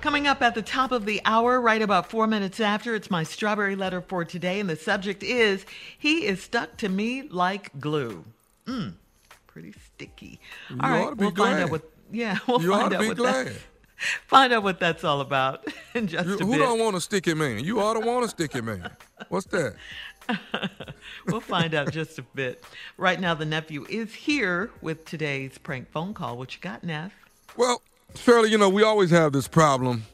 Coming up at the top of the hour, right about four minutes after, it's my strawberry letter for today, and the subject is He is stuck to me like glue. Mmm, pretty sticky. You all ought right, we'll find glad. out what. Yeah, we'll You ought find to out be what glad. that. Find out what that's all about in just You- a who bit. don't want a sticky man? You ought to want a sticky man. What's that? we'll find out just a bit. Right now, the nephew is here with today's prank phone call. What you got, Neff? Well, Shirley, you know, we always have this problem.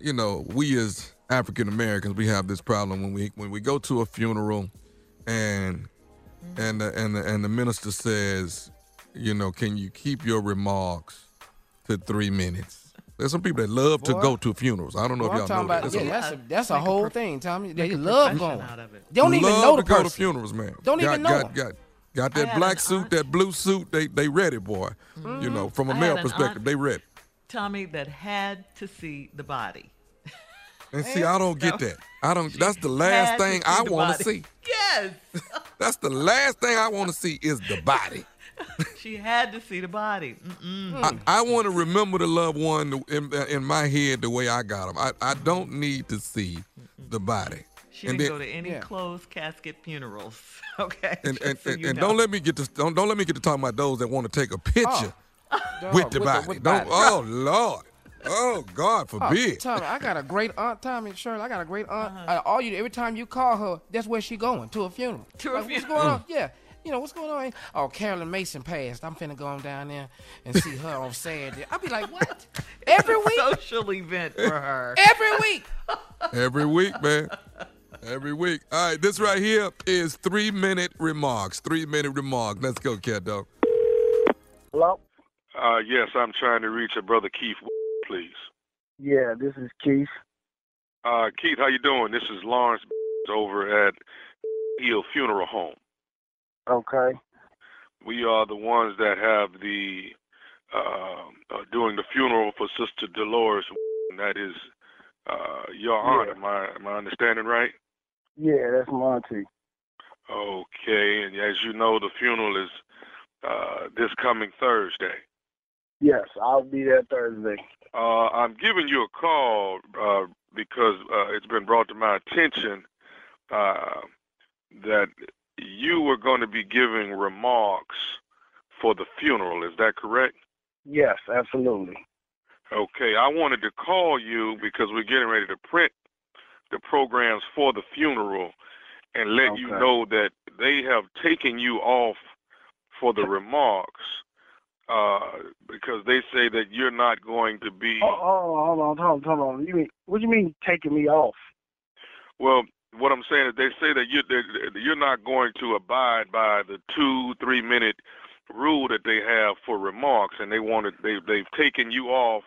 You know, we as African Americans, we have this problem when we when we go to a funeral, and and the, and the, and the minister says, you know, can you keep your remarks to three minutes? There's some people that love to go to funerals. I don't know if y'all know about that. that's a- a that's a make a whole prof- thing, Tommy. They love going. out of it. Don't even love know the to go to person. funerals, man. Don't got, even know got, got, got that black suit, aunt- that blue suit. They they ready, boy. You know, mm-hmm. from a I had male perspective, aunt- they ready. Tommy, that had to see the body. And see, I don't get that. I don't. That's the last thing I want to see. Yes, That's the last thing I want to see is the body. she had to see the body. Mm-mm. I, I want to remember the loved one in, in my head the way I got them. I, I don't need to see the body. She And didn't then- go to any Yeah. closed casket funerals. Okay, And and, so and, and don't let me get to don't, don't let me get to talking about those that want to take a picture oh. Dog, with the body. with don't. body. Oh Lord. Oh God Oh, forbid. Tommy, I got a great aunt, Tommy Shirley. I got a great aunt. Uh-huh. Uh, all you every time you call her, that's where she going to a funeral. To a like, What's funeral. going on? Yeah. You know what's going on? Oh, Carolyn Mason passed. I'm finna go on down there and see her on Saturday. I'll be like, what? Every week? social event for her. Every week? Every week, man. Every week. All right, this right here is three minute remarks. Three minute remarks. Let's go, cat dog. Hello? Uh, yes, I'm trying to reach a brother Keith, please. Yeah, this is Keith. Uh, Keith, how you doing? This is Lawrence over at Hill Funeral Home. Okay. We are the ones that have the uh, uh, doing the funeral for Sister Dolores. And that is uh, your aunt. Yeah. Am I am I understanding right? Yeah, that's my auntie. Okay, and as you know, the funeral is uh, this coming Thursday. Yes, I'll be there Thursday. Uh, I'm giving you a call uh, because uh, it's been brought to my attention uh, that you were going to be giving remarks for the funeral. Is that correct? Yes, absolutely. Okay, I wanted to call you because we're getting ready to print the programs for the funeral and let you know that they have taken you off for the remarks uh, because they say that you're not going to be. Oh, oh, hold on, hold on, hold on. You mean what do you mean taking me off? Well, what I'm saying is they say that you that you're not going to abide by the two three minute rule that they have for remarks, and they wanted they they've taken you off,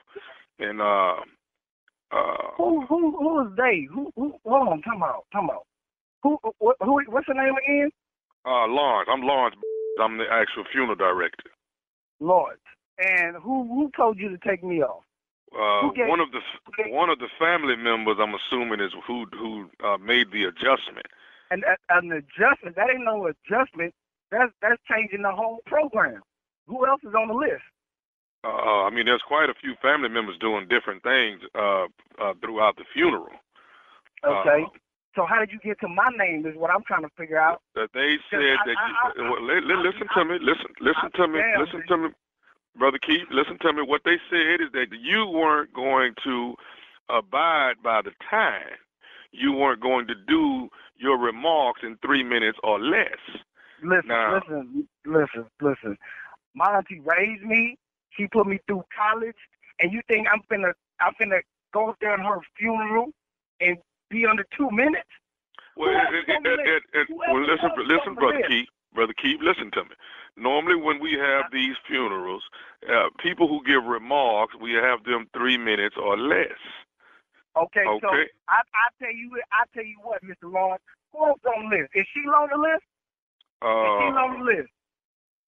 and uh, uh, Who who who is they? Who who? Hold on, come out, come out. Who what, who? What's the name again? uh, Lawrence. I'm Lawrence. I'm the actual funeral director. Lord. And who who told you to take me off? Uh, one of the one of the family members, I'm assuming, is who who uh, made the adjustment. And uh, an adjustment. That ain't no adjustment. That's that's changing the whole program. Who else is on the list? Uh, I mean, there's quite a few family members doing different things uh, uh, throughout the funeral. Okay. So how did you get to my name? Is what I'm trying to figure out. that they said I- that I- you, I- well, li- li- listen to me, listen, listen to me, listen to me, brother Keith. Listen to me. What they said is that you weren't going to abide by the time. You weren't going to do your remarks in three minutes or less. Listen, Now- listen, listen, listen. My auntie raised me. She put me through college, and you think I'm finna I'm finna go in her funeral and be under two minutes? Well, it, it, it, it, well listen, listen, brother? Keith, brother Keith, listen to me. Normally, when we have these funerals, uh, people who give remarks, we have them three minutes or less. Okay, so Okay. I I tell you I tell you what, Mr. Lawrence, who else on the list? Is she on the list? Is she Uh, on the list?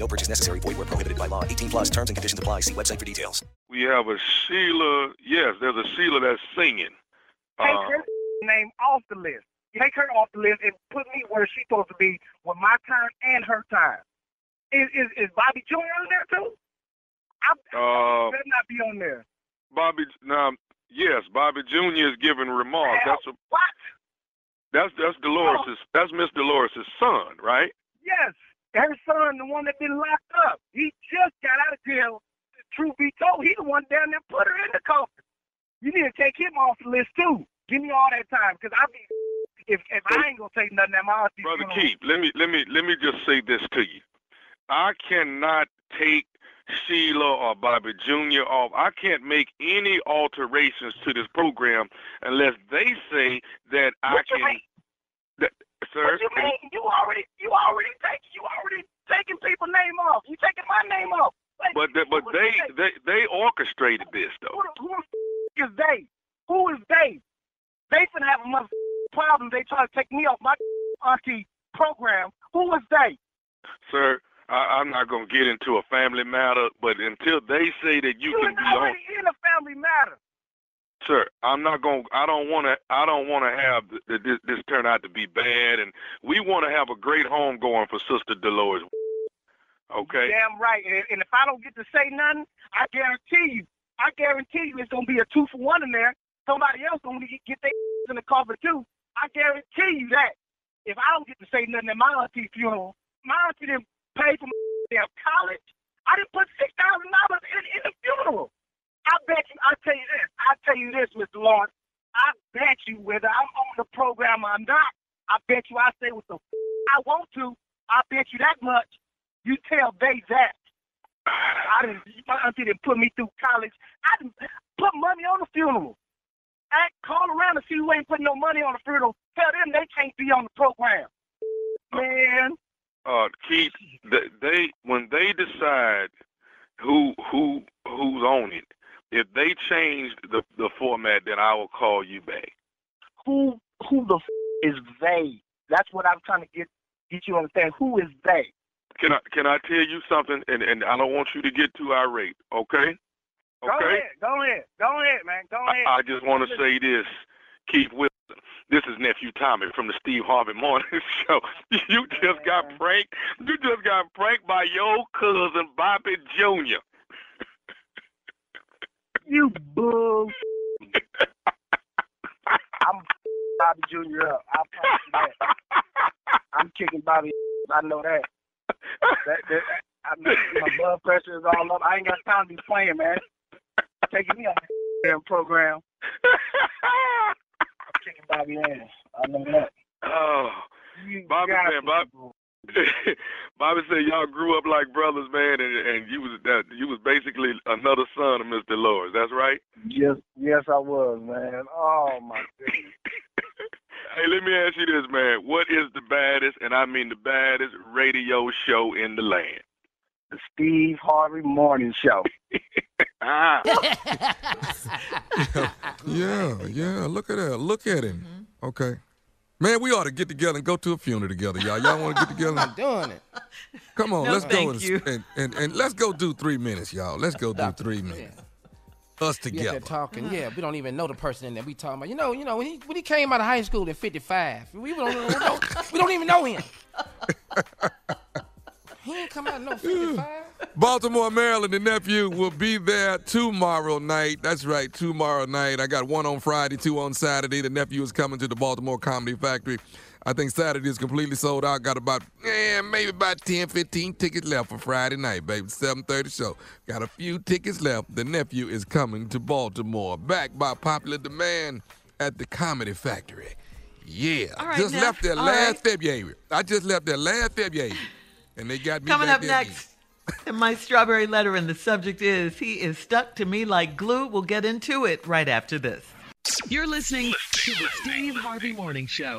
No purchase necessary. Void where prohibited by law. 18 plus terms and conditions apply. See website for details. We have a Sheila. Yes, there's a Sheila that's singing. Take Uh, her name off the list. Take her off the list and put me where she's supposed to be with my time and her time. Is is, is Bobby Jr. on there too? I, Uh, better not be on there. Bobby. Now, yes, Bobby Jr. is giving remarks. That's a, What? that's that's Dolores'. That's Miss Dolores' son, right? Yes, her son, the one that been locked up. He just got out of jail. Truth be told, he the one down there put her in the coffin. You need to take him off the list too. Give me all that time, cause I be if if I ain't gonna take nothing my auntie Brother Keith, let me let me let me just say this to you. I cannot take Sheila or Bobby Jr. off. I can't make any alterations to this program unless they say that I What can. That, sir, What you mean? You already you already take you already taking people's name off. You taking my name off. Wait, but the, but they, they they orchestrated this though. Who, who the f- is they? Who is they? They finna have a mother problem. They try to take me off my auntie program. Who is they? Sir, I, I'm not gonna get into a family matter, but until they say that you You can be on, already in a family matter. Sir, I'm not gonna. I don't want to. I don't want to have th- th- this, this turn out to be bad, and we want to have a great home going for Sister Dolores. Okay. Damn right. And, if I don't get to say nothing, I guarantee you, I guarantee you, it's gonna be a two for one in there. Somebody else gonna get, get their in the cover too. I guarantee you that. If I don't get to say nothing at my auntie funeral, my auntie didn't pay for my damn college. I didn't put six thousand dollars in in the funeral. I bet you. I'll tell you this. I'll tell you this, Mr. Lawrence. I bet you, whether I'm on the program or not, I bet you I say what the f- I want to. I bet you that much. You tell they that. I didn't. My auntie didn't put me through college. I didn't put money on the funeral. I call around to see who ain't putting no money on the funeral. Tell them they can't be on the program. Man, Uh, Keith, th- they when they decide who who who's on it, if they change the the format, then I will call you back. who who the f- is they? That's what I'm trying to get get you to understand. Who is they? Can I can I tell you something? And and I don't want you to get too irate. Okay. Okay. Go ahead, go ahead, go ahead, man, go ahead. I, I just want to say this, Keith Wilson. This is nephew Tommy from the Steve Harvey Morning Show. You just got pranked. You just got pranked by your cousin Bobby Jr. You bull. I'm Bobby Jr. up. I promise you that. I'm kicking Bobby. I know that. that, that I'm, my blood pressure is all up. I ain't got time to be playing, man. Taking me on the damn program. I'm kicking Bobby ass. I know that. Oh, You Bobby got said, Bob, bro. Bobby said y'all grew up like brothers, man, and and you was that you was basically another son of Mr. Lawrence. That's right. Yes, yes, I was, man. Oh my goodness. Hey, let me ask you this, man. What is the baddest, and I mean the baddest, radio show in the land? The Steve Harvey Morning Show. Ah. Yeah, yeah. Look at that. Look at him. Okay. Man, we ought to get together and go to a funeral together, y'all. Y'all want to get together? I'm doing it. Come on, No, let's go thank and, you. and, and and let's go do three minutes, y'all. Let's go do three minutes. Us Yeah, they're together. talking. Yeah, we don't even know the person in there. We talking about. You know, you know when he when he came out of high school in '55, we don't, we don't, we don't even know him. He ain't come out no '55. Baltimore, Maryland, the nephew will be there tomorrow night. That's right, tomorrow night. I got one on Friday, two on Saturday. The nephew is coming to the Baltimore Comedy Factory. I think Saturday is completely sold out. Got about, eh, maybe about 10, 15 tickets left for Friday night, baby. 7.30 show. Got a few tickets left. The nephew is coming to Baltimore. Backed by popular demand at the Comedy Factory. Yeah. Right, just left there All last right. February. I just left there last February. And they got me Coming up there again. next, in my strawberry letter, and the subject is He is stuck to me like glue. We'll get into it right after this. You're listening to the Steve Harvey Morning Show.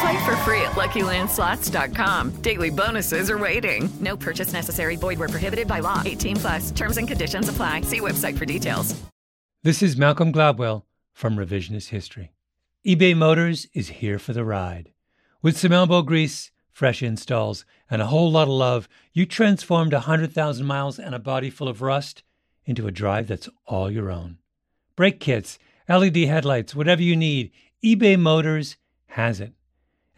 Play for free at LuckyLandSlots.com. Daily bonuses are waiting. No purchase necessary. Void where prohibited by law. 18 plus. Terms and conditions apply. See website for details. This is Malcolm Gladwell from Revisionist History. eBay Motors is here for the ride. With some elbow grease, fresh installs, and a whole lot of love, you transformed 100,000 miles and a body full of rust into a drive that's all your own. Brake kits, LED headlights, whatever you need, eBay Motors has it.